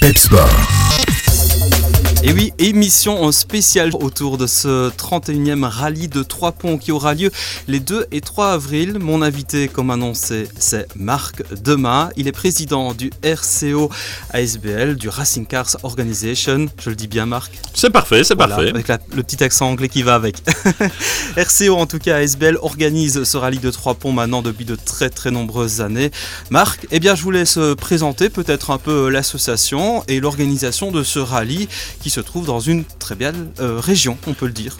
Pepsport. Et oui, émission spéciale autour de ce 31e rallye de Trois Ponts qui aura lieu les 2 et 3 avril. Mon invité, comme annoncé, c'est Marc Demain. Il est président du RCO ASBL, du Racing Cars Organization. Je le dis bien, Marc? C'est parfait, c'est parfait. Avec le petit accent anglais qui va avec. RCO, en tout cas, ASBL, organise ce rallye de Trois Ponts maintenant depuis de très très nombreuses années. Marc, eh bien, je vous laisse présenter peut-être un peu l'association et l'organisation de ce rallye qui se trouve dans une très belle euh, région, on peut le dire.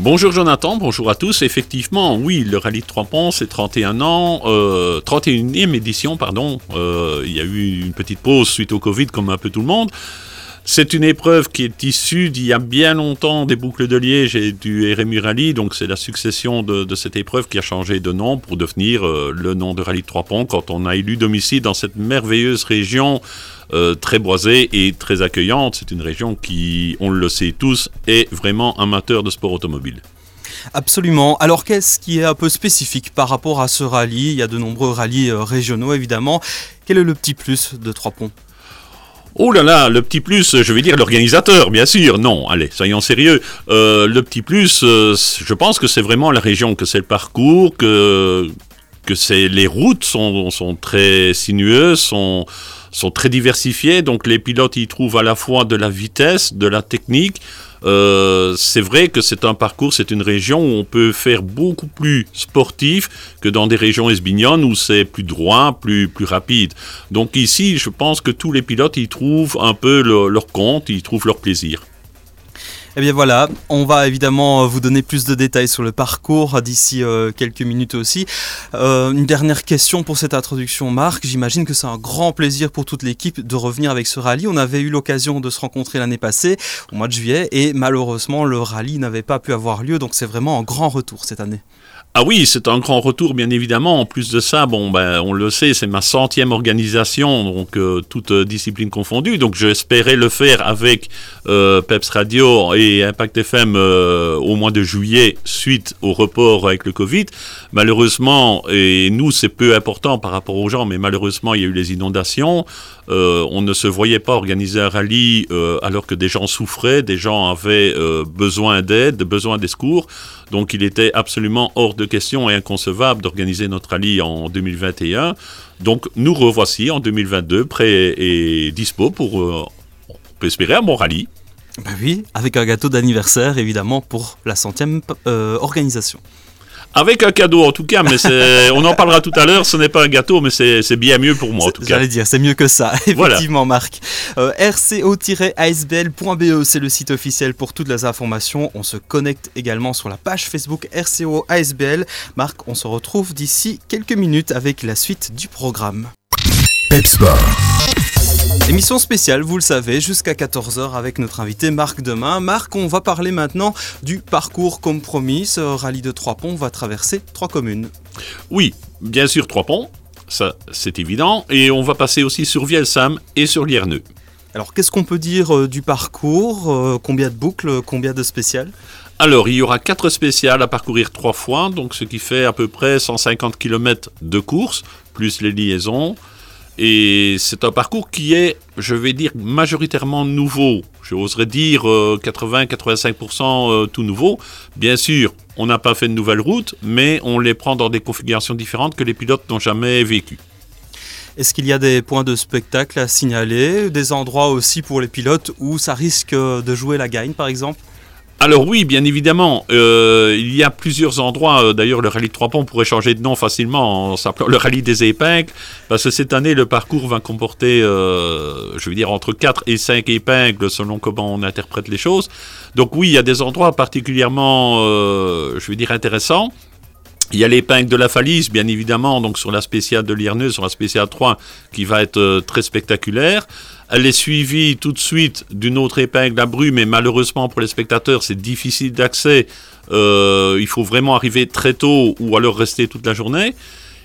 Bonjour Jonathan, bonjour à tous. Effectivement, oui, le rallye de Trois Ponts, c'est 31 ans, 31e euh, édition, pardon. Euh, il y a eu une petite pause suite au Covid, comme un peu tout le monde. C'est une épreuve qui est issue d'il y a bien longtemps des boucles de Liège et du RMU Rallye, donc c'est la succession de, cette épreuve qui a changé de nom pour devenir le nom de Rallye de Trois Ponts quand on a élu domicile dans cette merveilleuse région euh, très boisée et très accueillante. C'est une région qui, on le sait tous, est vraiment amateur de sport automobile. Absolument. Alors qu'est-ce qui est un peu spécifique par rapport à ce rallye? Il y a de nombreux rallyes euh, régionaux évidemment. Quel est le petit plus de Trois Ponts Oh là là, le petit plus, je vais dire l'organisateur, bien sûr. Non, allez, soyons sérieux. Euh, le petit plus, je pense que c'est vraiment la région, que c'est le parcours, que, les routes sont, sont très sinueuses, sont, sont très diversifiés, donc les pilotes y trouvent à la fois de la vitesse, de la technique. Euh, c'est vrai que c'est un parcours, c'est une région où on peut faire beaucoup plus sportif que dans des régions esbignonnes où c'est plus droit, plus, plus rapide. Donc ici, je pense que tous les pilotes y trouvent un peu leur compte, y trouvent leur plaisir. Eh bien voilà, on va évidemment vous donner plus de détails sur le parcours d'ici euh, quelques minutes aussi. Euh, une dernière question pour cette introduction, Marc. J'imagine que c'est un grand plaisir pour toute l'équipe de revenir avec ce rallye. On avait eu l'occasion de se rencontrer l'année passée, au mois de juillet, et malheureusement le rallye n'avait pas pu avoir lieu, donc c'est vraiment un grand retour cette année. Ah oui, c'est un grand retour, bien évidemment. En plus de ça, bon, ben, on le sait, c'est ma centième organisation, donc euh, toute discipline confondue. Donc j'espérais le faire avec euh, Peps Radio et Impact FM euh, au mois de juillet, suite au report avec le Covid. Malheureusement, et nous, c'est peu important par rapport aux gens, mais malheureusement, il y a eu les inondations. on ne se voyait pas organiser un rallye alors que des gens souffraient, des gens avaient besoin d'aide, besoin de secours. Donc il était absolument hors de question et inconcevable d'organiser notre rallye en 2021. Donc nous revoici en 2022 prêts et dispo pour, euh, on peut espérer, un bon rallye. Ben oui, avec un gâteau d'anniversaire évidemment pour la centième euh, organisation. Avec un cadeau en tout cas, mais on en parlera tout à l'heure, ce n'est pas un gâteau, mais c'est bien mieux pour moi en tout cas. J'allais dire, c'est mieux que ça, effectivement Marc. Euh, RCO-ASBL.be, c'est le site officiel pour toutes les informations. On se connecte également sur la page Facebook RCO ASBL. Marc, on se retrouve d'ici quelques minutes avec la suite du programme. Pepsport. Émission spéciale, vous le savez, jusqu'à 14h avec notre invité Marc Demain. Marc, on va parler maintenant du parcours comme promis. Ce rallye de Trois Ponts va traverser trois communes. Oui, bien sûr Trois Ponts, ça c'est évident. Et on va passer aussi sur Vielsam et sur Lierneux. Alors qu'est-ce qu'on peut dire euh, du parcours euh, Combien de boucles Combien de spéciales? Alors, il y aura quatre spéciales à parcourir trois fois, donc ce qui fait à peu près 150 km de course, plus les liaisons. Et c'est un parcours qui est, je vais dire, majoritairement nouveau. Je oserais dire 80-85% euh, euh, tout nouveau. Bien sûr, on n'a pas fait de nouvelles routes, mais on les prend dans des configurations différentes que les pilotes n'ont jamais vécues. Est-ce qu'il y a des points de spectacle à signaler, des endroits aussi pour les pilotes où ça risque de jouer la gagne par exemple? Alors oui, bien évidemment, euh, il y a plusieurs endroits, euh, d'ailleurs le rallye de Trois Ponts pourrait changer de nom facilement en s'appelant le rallye des épingles, parce que cette année le parcours va comporter, euh, je veux dire, entre 4 et 5 épingles selon comment on interprète les choses. Donc oui, il y a des endroits particulièrement, je veux dire, intéressants. Il y a l'épingle de la Falise, bien évidemment, donc sur la spéciale de Lierneux, sur la spéciale 3, qui va être très spectaculaire. Elle est suivie tout de suite d'une autre épingle à Bru, mais malheureusement pour les spectateurs, c'est difficile d'accès. Euh, il faut vraiment arriver très tôt ou alors rester toute la journée.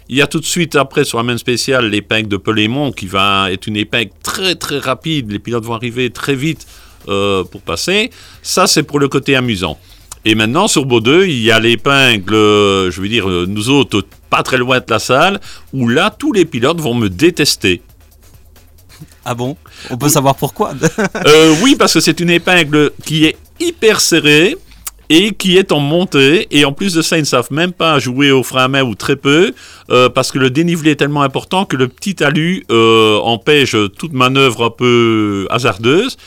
Il y a tout de suite après sur la même spéciale l'épingle de Pelémont qui va être une épingle très très rapide. Les pilotes vont arriver très vite euh, pour passer. Ça c'est pour le côté amusant. Et maintenant sur Baudeux, il y a l'épingle, je veux dire nous autres pas très loin de la salle, où là tous les pilotes vont me détester Ah bon? On peut savoir pourquoi? Euh, Oui, parce que c'est une épingle qui est hyper serrée et qui est en montée. Et en plus de ça, ils ne savent même pas jouer au frein à main ou très peu, euh, parce que le dénivelé est tellement important que le petit euh, empêche toute manœuvre un peu hasardeuse.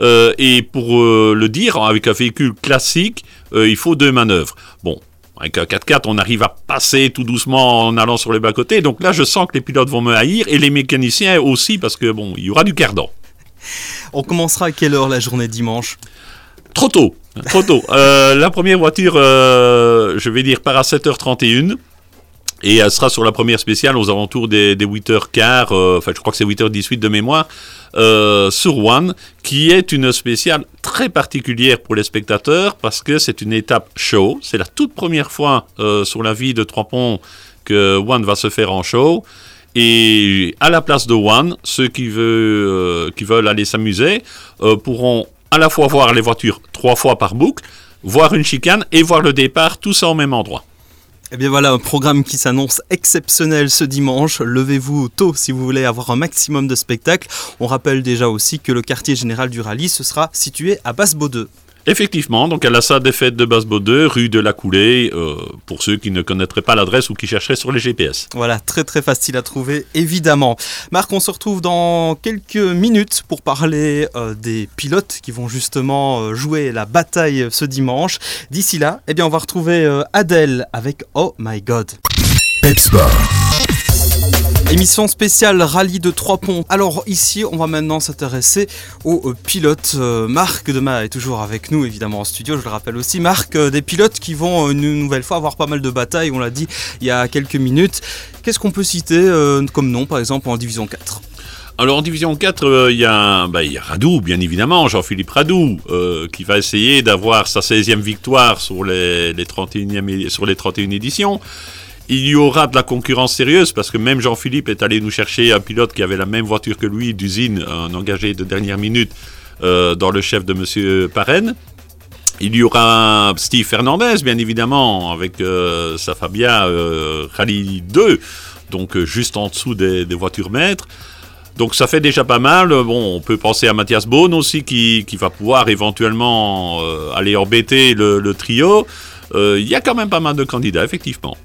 Et pour le dire, avec un véhicule classique, il faut deux manœuvres. Bon, avec un 4x4, on arrive à passer tout doucement en allant sur les bas-côtés. Donc là, je sens que les pilotes vont me haïr et les mécaniciens aussi parce que bon, il y aura du cardan. On commencera à quelle heure la journée dimanche? Trop tôt. Trop tôt. Euh, la première voiture, euh, je vais dire, part à 7h31. Et elle sera sur la première spéciale aux alentours des, 8h15, euh, enfin je crois que c'est 8h18 de mémoire, euh, sur One, qui est une spéciale très particulière pour les spectateurs parce que c'est une étape show. C'est la toute première fois euh, sur la vie de Trois Ponts que One va se faire en show. Et à la place de One, ceux qui, veut, qui veulent aller s'amuser pourront à la fois voir les voitures trois fois par boucle, voir une chicane et voir le départ, tout ça au même endroit. Eh bien voilà, un programme qui s'annonce exceptionnel ce dimanche. Levez-vous tôt si vous voulez avoir un maximum de spectacles. On rappelle déjà aussi que le quartier général du rallye ce sera situé à Basse-Baudeux. Effectivement, donc à la salle des fêtes de Basse-Baudeux, rue de la Coulée, euh, pour ceux qui ne connaîtraient pas l'adresse ou qui chercheraient sur les GPS. Voilà, très très facile à trouver, évidemment. Marc, on se retrouve dans quelques minutes pour parler euh, des pilotes qui vont justement euh, jouer la bataille ce dimanche. D'ici là, eh bien, on va retrouver Adèle avec Oh My God. Pepsport. Émission spéciale rallye de Trois Ponts. Alors ici, on va maintenant s'intéresser aux pilotes. Euh, Marc Dema est toujours avec nous, évidemment, en studio, je le rappelle aussi. Marc, euh, des pilotes qui vont euh, une nouvelle fois avoir pas mal de batailles, on l'a dit il y a quelques minutes. Qu'est-ce qu'on peut citer comme nom, par exemple, en Division 4 alors en Division 4, il y, a, bah, Radou, bien évidemment, Jean-Philippe Radou, qui va essayer d'avoir sa 16e victoire sur les, les 31 sur les 31 éditions il y aura de la concurrence sérieuse parce que même Jean-Philippe est allé nous chercher un pilote qui avait la même voiture que lui d'usine, un engagé de dernière minute euh, dans le chef de Monsieur Parraine. Il y aura Steve Fernandez, bien évidemment, avec euh, sa Fabia euh, Rally 2, donc juste en dessous des, voitures maîtres. Donc ça fait déjà pas mal. Bon, on peut penser à Mathias Beaune aussi qui, va pouvoir éventuellement aller embêter le trio. Il y a quand même pas mal de candidats, effectivement.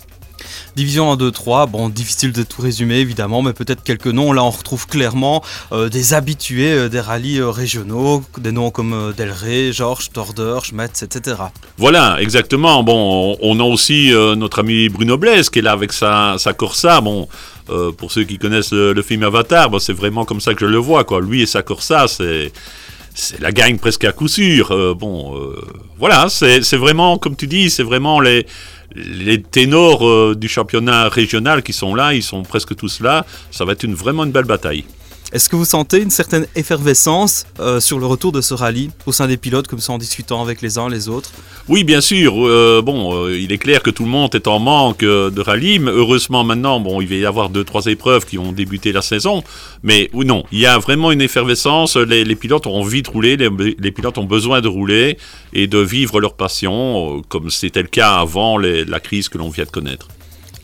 Division 1, 2, 3, bon, difficile de tout résumer évidemment, mais peut-être quelques noms. Là, on retrouve clairement euh, des habitués euh, des rallyes euh, régionaux, des noms comme Del Rey, Georges, Torder, Schmetz, etc. Voilà, exactement. Bon, on a aussi notre ami Bruno Blaise qui est là avec sa, sa Corsa. Bon, pour ceux qui connaissent le, film Avatar, bon, c'est vraiment comme ça que je le vois. Quoi. Lui et sa Corsa, c'est la gagne presque à coup sûr. bon, voilà, c'est vraiment, comme tu dis, c'est vraiment les, les ténors euh, du championnat régional qui sont là, ils sont presque tous là. Ça va être une, vraiment une belle bataille. Est-ce que vous sentez une certaine effervescence euh, sur le retour de ce rallye au sein des pilotes, comme ça en discutant avec les uns les autres? Oui, bien sûr. Euh, bon, il est clair que tout le monde est en manque de rallye, mais heureusement maintenant, bon, il va y avoir deux, trois épreuves qui ont débuté la saison. Mais ou non, il y a vraiment une effervescence. Les, pilotes ont envie de rouler, les, pilotes ont besoin de rouler et de vivre leur passion, comme c'était le cas avant la crise que l'on vient de connaître.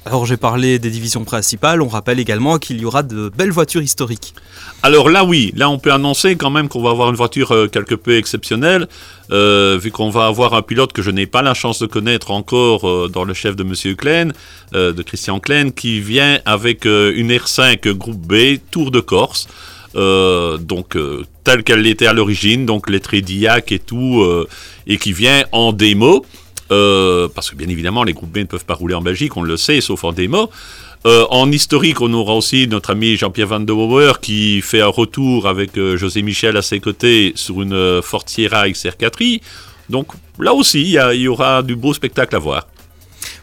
Alors j'ai parlé des divisions principales, on rappelle également qu'il y aura de belles voitures historiques. Alors là oui, là on peut annoncer quand même qu'on va avoir une voiture euh, quelque peu exceptionnelle, euh, vu qu'on va avoir un pilote que je n'ai pas la chance de connaître encore euh, dans le chef de Monsieur Klein, de Christian Klein, qui vient avec une R5 groupe B, Tour de Corse. donc telle qu'elle l'était à l'origine, donc les traits et tout, et qui vient en démo. Euh, parce que bien évidemment, les groupes B ne peuvent pas rouler en Belgique, on le sait, sauf en démo. Euh, en historique, on aura aussi notre ami Jean-Pierre Van de Bauer qui fait un retour avec euh, José Michel à ses côtés sur une Ford Sierra XR4i. Donc là aussi, il y, aura du beau spectacle à voir.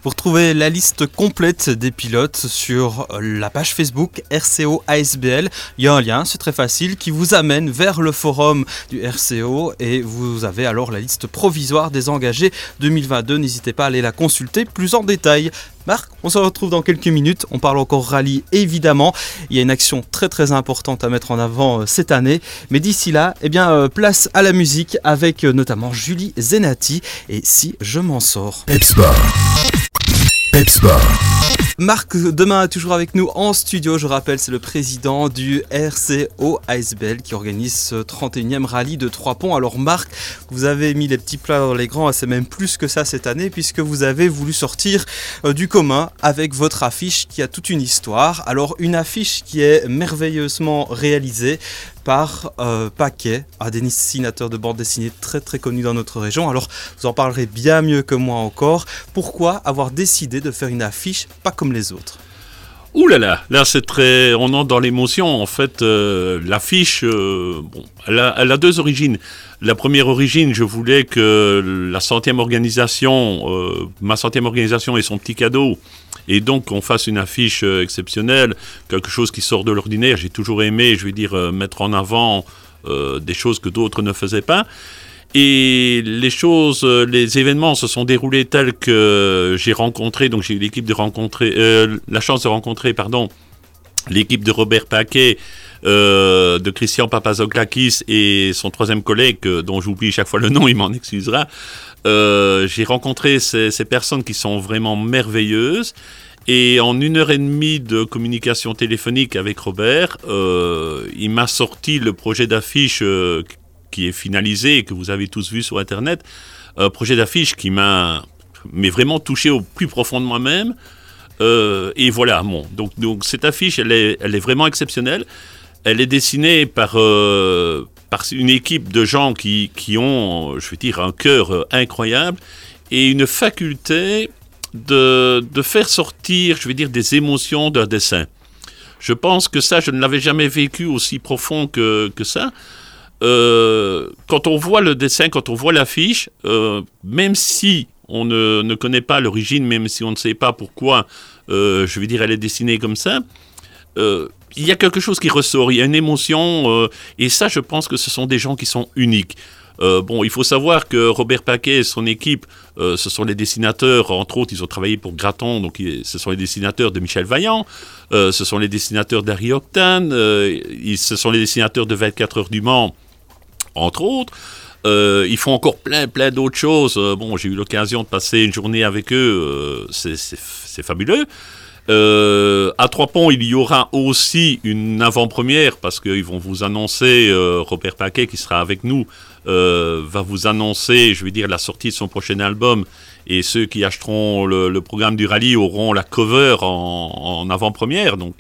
Vous retrouvez la liste complète des pilotes sur la page Facebook RCO ASBL. Il y a un lien, c'est très facile, qui vous amène vers le forum du RCO et vous avez alors la liste provisoire des engagés 2022. N'hésitez pas à aller la consulter plus en détail. Marc, on se retrouve dans quelques minutes. On parle encore rallye évidemment. Il y a une action très très importante à mettre en avant euh, cette année. Mais d'ici là, eh bien, euh, place à la musique avec euh, notamment Julie Zenati et si je m'en sors. Marc, demain est toujours avec nous en studio. Je rappelle, c'est le président du RCO ASBL qui organise ce 31e rallye de Trois Ponts. Alors Marc, vous avez mis les petits plats dans les grands, c'est même plus que ça cette année puisque vous avez voulu sortir euh, du commun avec votre affiche qui a toute une histoire. Alors une affiche qui est merveilleusement réalisée par euh, Paquet, un dessinateur de bande dessinée très très connu dans notre région. Alors vous en parlerez bien mieux que moi encore. Pourquoi avoir décidé de faire une affiche pas comme les autres? Ouh là là, là c'est très, on entre dans l'émotion. En fait, euh, l'affiche, euh, elle a, deux origines. La première origine, je voulais que la centième organisation, euh, ma centième organisation et son petit cadeau, et donc qu'on fasse une affiche exceptionnelle, quelque chose qui sort de l'ordinaire. J'ai toujours aimé, je veux dire, mettre en avant des choses que d'autres ne faisaient pas. Et les choses, euh, les événements se sont déroulés tels que j'ai rencontré, donc j'ai eu l'équipe de rencontrer, euh, la chance de rencontrer, pardon, l'équipe de Robert Paquet, euh, de Christian Papazoglakis et son troisième collègue, dont j'oublie chaque fois le nom, il m'en excusera. j'ai rencontré ces, ces, personnes qui sont vraiment merveilleuses. Et en une heure et demie de communication téléphonique avec Robert, il m'a sorti le projet d'affiche qui est finalisé et que vous avez tous vu sur Internet, un projet d'affiche qui m'a vraiment touché au plus profond de moi-même. Euh, et voilà, bon, donc, donc cette affiche, elle est, elle est vraiment exceptionnelle. Elle est dessinée par, euh, par une équipe de gens qui, qui ont, je veux dire, un cœur incroyable et une faculté de, de faire sortir, je veux dire, des émotions d'un dessin. Je pense que ça, je ne l'avais jamais vécu aussi profond que, que ça. Euh, quand on voit le dessin, quand on voit l'affiche, euh, même si on ne, connaît pas l'origine, même si on ne sait pas pourquoi, euh, je veux dire, elle est dessinée comme ça, il y a quelque chose qui ressort, il y a une émotion, et ça, je pense que ce sont des gens qui sont uniques. bon, il faut savoir que Robert Paquet et son équipe, ce sont les dessinateurs, entre autres, ils ont travaillé pour Graton, donc ce sont les dessinateurs de Michel Vaillant, ce sont les dessinateurs d'Harry Octane, ce sont les dessinateurs de 24 heures du Mans, entre autres. Euh, ils font encore plein, plein d'autres choses. Euh, bon, j'ai eu l'occasion de passer une journée avec eux. Euh, c'est fabuleux. à Trois Ponts, il y aura aussi une avant-première parce qu'ils vont vous annoncer, Robert Paquet qui sera avec nous, va vous annoncer, je veux dire, la sortie de son prochain album. Et ceux qui achèteront le, programme du rallye auront la cover en, en avant-première. Donc,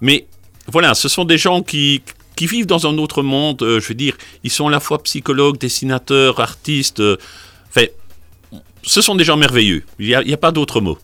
mais voilà, ce sont des gens qui, qui vivent dans un autre monde. Euh, je veux dire, ils sont à la fois psychologues, dessinateurs, artistes. Euh, ce sont des gens merveilleux. Il n'y a, a, pas d'autre mot.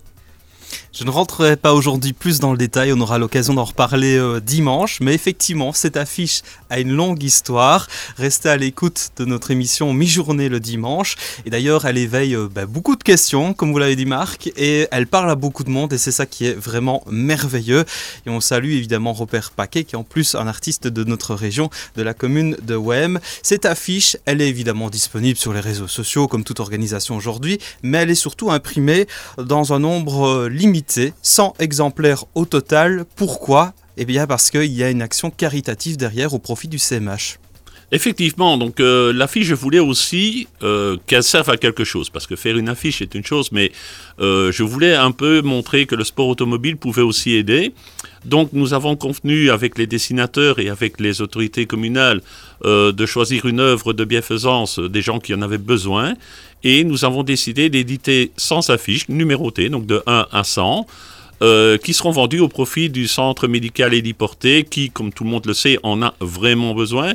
Je ne rentrerai pas aujourd'hui plus dans le détail, on aura l'occasion d'en reparler euh, dimanche, mais effectivement, cette affiche a une longue histoire. Restez à l'écoute de notre émission Mi-journée le dimanche. Et d'ailleurs, elle éveille euh, bah, beaucoup de questions, comme vous l'avez dit Marc, et elle parle à beaucoup de monde, et c'est ça qui est vraiment merveilleux. Et on salue évidemment Robert Paquet, qui est en plus un artiste de notre région, de la commune de Wem. Cette affiche, elle est évidemment disponible sur les réseaux sociaux, comme toute organisation aujourd'hui, mais elle est surtout imprimée dans un nombre euh, limité 100 exemplaires au total. Pourquoi? Eh bien parce qu'il y a une action caritative derrière au profit du CMH. Effectivement, donc euh, l'affiche, je voulais aussi euh, qu'elle serve à quelque chose, parce que faire une affiche est une chose, mais euh, je voulais un peu montrer que le sport automobile pouvait aussi aider. Donc nous avons convenu avec les dessinateurs et avec les autorités communales de choisir une œuvre de bienfaisance des gens qui en avaient besoin, et nous avons décidé d'éditer 100 affiches numérotées, donc de 1 à 100. qui seront vendues au profit du centre médical héliporté qui, comme tout le monde le sait, en a vraiment besoin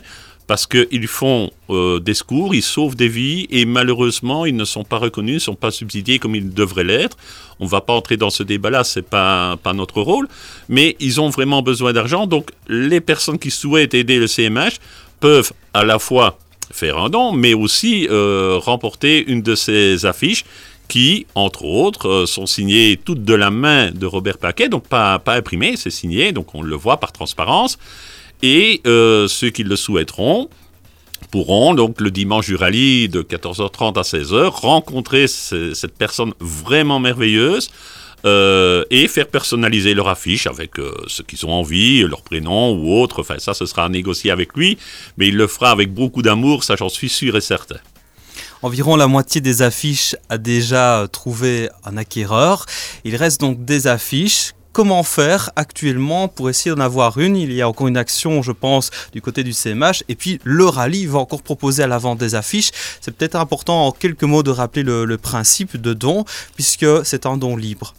parce qu'ils font euh, des secours, ils sauvent des vies et malheureusement ils ne sont pas reconnus, ne sont pas subsidiés comme ils devraient l'être. On ne va pas entrer dans ce débat-là, ce n'est pas, pas notre rôle, mais ils ont vraiment besoin d'argent. Donc les personnes qui souhaitent aider le CMH peuvent à la fois faire un don, mais aussi euh, remporter une de ces affiches qui, entre autres, euh, sont signées toutes de la main de Robert Paquet, donc pas, pas imprimées, c'est signé, donc on le voit par transparence. Et euh, ceux qui le souhaiteront pourront donc le dimanche du rallye de 14h30 à 16h rencontrer cette personne vraiment merveilleuse euh, et faire personnaliser leur affiche avec euh, ce qu'ils ont envie, leur prénom ou autre. Enfin, ça, ce sera à négocier avec lui, mais il le fera avec beaucoup d'amour, ça j'en suis sûr et certain. Environ la moitié des affiches a déjà trouvé un acquéreur. Il reste donc des affiches comment faire actuellement pour essayer d'en avoir une. Il y a encore une action, je pense, du côté du CMH. Et puis le rallye va encore proposer à la vente des affiches. C'est peut-être important en quelques mots de rappeler le, principe de don, puisque c'est un don libre.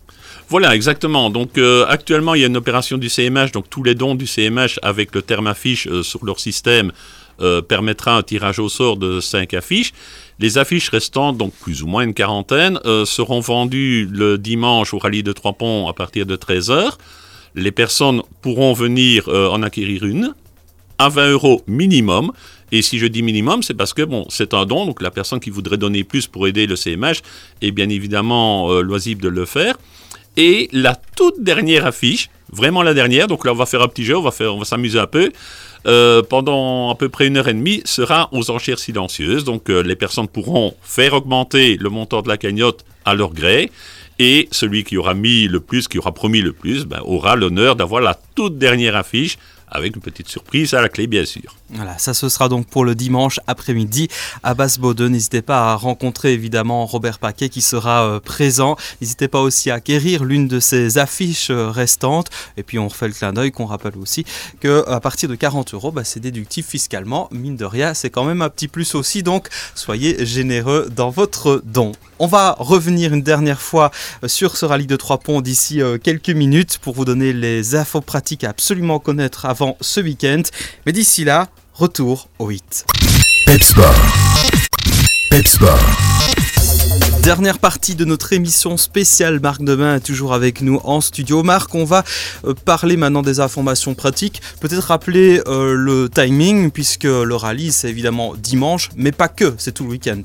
Voilà, exactement. Donc euh, actuellement, il y a une opération du CMH, donc tous les dons du CMH avec le terme affiche euh, sur leur système euh, permettra un tirage au sort de 5 affiches. Les affiches restantes, donc plus ou moins une quarantaine, euh, seront vendues le dimanche au rallye de Trois Ponts à partir de 13h. Les personnes pourront venir euh, en acquérir une à 20 euros minimum. Et si je dis minimum, c'est parce que bon, c'est un don, donc la personne qui voudrait donner plus pour aider le CMH est bien évidemment euh, loisible de le faire. Et la toute dernière affiche, vraiment la dernière, donc là on va faire un petit jeu, va, on va s'amuser un peu. Euh, pendant à peu près une heure et demie, sera aux enchères silencieuses. Donc euh, les personnes pourront faire augmenter le montant de la cagnotte à leur gré. Et celui qui aura mis le plus, qui aura promis le plus, ben, aura l'honneur d'avoir la toute dernière affiche avec une petite surprise à la clé, bien sûr. Voilà, ça ce sera donc pour le dimanche après-midi à Basse-Baudeux. N'hésitez pas à rencontrer évidemment Robert Paquet qui sera euh, présent. N'hésitez pas aussi à acquérir l'une de ses affiches euh, restantes. Et puis on refait le clin d'œil qu'on rappelle aussi que à partir de 40 euros, bah, c'est déductif fiscalement. Mine de rien, c'est quand même un petit plus aussi. Donc soyez généreux dans votre don. On va revenir une dernière fois euh, sur ce rallye de trois ponts d'ici quelques minutes pour vous donner les infos pratiques à absolument connaître avant ce week-end. Mais d'ici là, retour au 8. Pepsport. Pepsport. Dernière partie de notre émission spéciale. Marc Demain est toujours avec nous en studio. Marc, on va euh, parler maintenant des informations pratiques. Peut-être rappeler euh, le timing, puisque le rallye, c'est évidemment dimanche, mais pas que, c'est tout le week-end.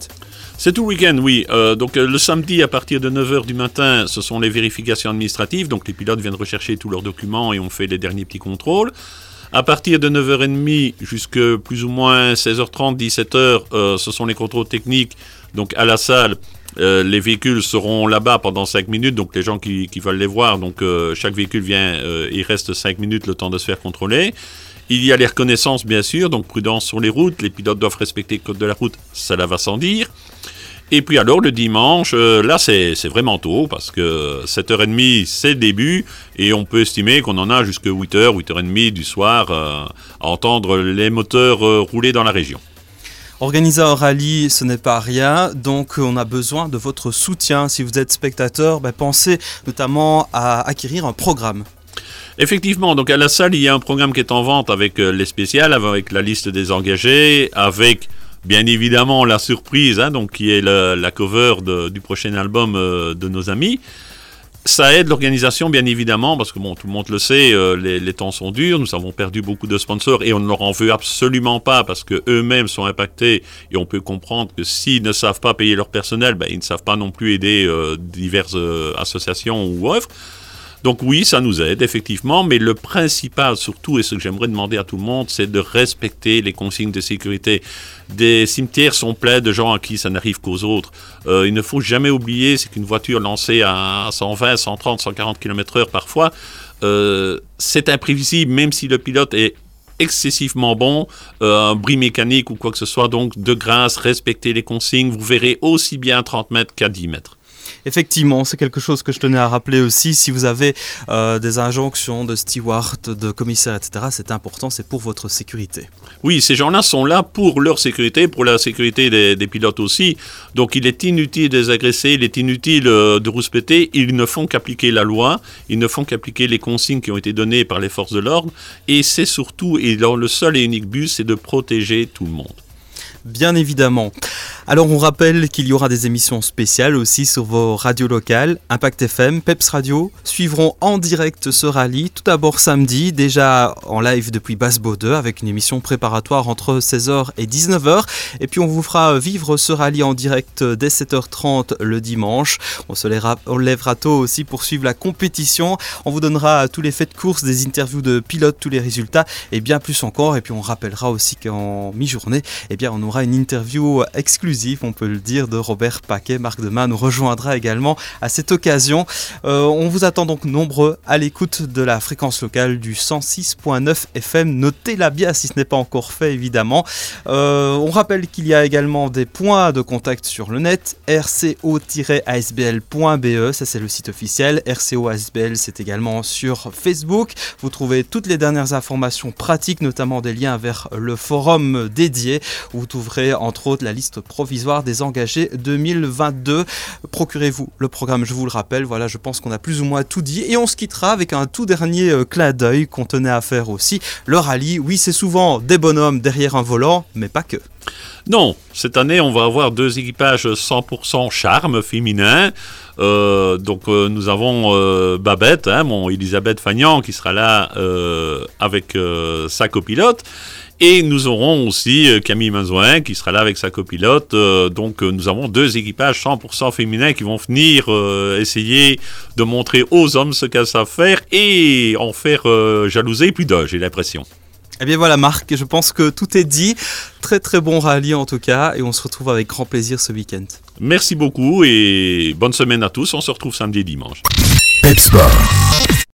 C'est tout le week-end, oui. Euh, donc le samedi, à partir de 9h du matin, ce sont les vérifications administratives. Donc les pilotes viennent rechercher tous leurs documents et on fait les derniers petits contrôles. À partir de 9h30 jusqu'à plus ou moins 16h30, 17h, euh, ce sont les contrôles techniques. Donc à la salle, euh, les véhicules seront là-bas pendant 5 minutes, donc les gens qui, veulent les voir, donc euh, chaque véhicule vient, il reste 5 minutes le temps de se faire contrôler. Il y a les reconnaissances, bien sûr, donc prudence sur les routes, les pilotes doivent respecter le code de la route, ça va sans dire. Et puis alors le dimanche, euh, là c'est vraiment tôt parce que 7h30 c'est le début et on peut estimer qu'on en a jusqu'à 8h, 8h30 du soir euh, à entendre les moteurs euh, rouler dans la région. Organiser un rallye, ce n'est pas rien, donc on a besoin de votre soutien. Si vous êtes spectateur, ben, pensez notamment à acquérir un programme. Effectivement, donc à la salle, il y a un programme qui est en vente avec les spéciales, avec la liste des engagés, avec bien évidemment la surprise, hein, donc qui est la, cover du prochain album euh, de nos amis. Ça aide l'organisation, bien évidemment, parce que bon, tout le monde le sait, euh, les, temps sont durs, nous avons perdu beaucoup de sponsors et on ne leur en veut absolument pas parce que eux-mêmes sont impactés et on peut comprendre que s'ils ne savent pas payer leur personnel, ben, ils ne savent pas non plus aider euh, diverses associations ou œuvres. Donc oui, ça nous aide effectivement, mais le principal surtout, et ce que j'aimerais demander à tout le monde, c'est de respecter les consignes de sécurité. Des cimetières sont pleins de gens à qui ça n'arrive qu'aux autres. Euh, il ne faut jamais oublier, c'est qu'une voiture lancée à 120, 130, 140 km/h parfois, euh, c'est imprévisible, même si le pilote est excessivement bon, euh, un bris mécanique ou quoi que ce soit. Donc, de grâce, respectez les consignes. Vous verrez aussi bien 30 mètres qu'à 10 mètres. Effectivement, c'est quelque chose que je tenais à rappeler aussi. Si vous avez euh, des injonctions de steward, de commissaire, etc., c'est important, c'est pour votre sécurité. Oui, ces gens-là sont là pour leur sécurité, pour la sécurité des, pilotes aussi. Donc il est inutile de les agresser, il est inutile euh, de rouspéter. Ils ne font qu'appliquer la loi, ils ne font qu'appliquer les consignes qui ont été données par les forces de l'ordre. Et c'est surtout, et le seul et unique but, c'est de protéger tout le monde bien évidemment. Alors on rappelle qu'il y aura des émissions spéciales aussi sur vos radios locales. Impact FM, Peps Radio suivront en direct ce rallye. Tout d'abord samedi, déjà en live depuis Basse-Baudeux avec une émission préparatoire entre 16h et 19h. Et puis on vous fera vivre ce rallye en direct dès 7h30 le dimanche. On se lèvera tôt aussi pour suivre la compétition. On vous donnera tous les faits de course, des interviews de pilotes, tous les résultats et bien plus encore. Et puis on rappellera aussi qu'en mi-journée, eh bien on aura une interview exclusive on peut le dire, de Robert Paquet. Marc Demas nous rejoindra également à cette occasion. Euh, on vous attend donc nombreux à l'écoute de la fréquence locale du 106.9 FM. Notez-la bien si ce n'est pas encore fait, évidemment. Euh, on rappelle qu'il y a également des points de contact sur le net rco-asbl.be, ça c'est le site officiel. RCO ASBL, c'est également sur Facebook. Vous trouvez toutes les dernières informations pratiques, notamment des liens vers le forum dédié. Où vous trouverez entre autres la liste provisoire des engagés 2022. Procurez-vous le programme, je vous le rappelle. Voilà, je pense qu'on a plus ou moins tout dit. Et on se quittera avec un tout dernier euh, clin d'œil qu'on tenait à faire aussi. Le rallye, oui, c'est souvent des bonhommes derrière un volant, mais pas que. Non, cette année, on va avoir deux équipages 100% charme féminin. Euh, donc euh, nous avons Babette, hein, mon Elisabeth Fagnan, qui sera là avec sa copilote. Et nous aurons aussi Camille Mazouin qui sera là avec sa copilote. donc nous avons deux équipages 100% féminins qui vont venir essayer de montrer aux hommes ce qu'elles savent faire et en faire jalouser plus d'un, j'ai l'impression. Eh bien voilà Marc, je pense que tout est dit. Très très bon rallye en tout cas et on se retrouve avec grand plaisir ce week-end. Merci beaucoup et bonne semaine à tous. On se retrouve samedi et dimanche.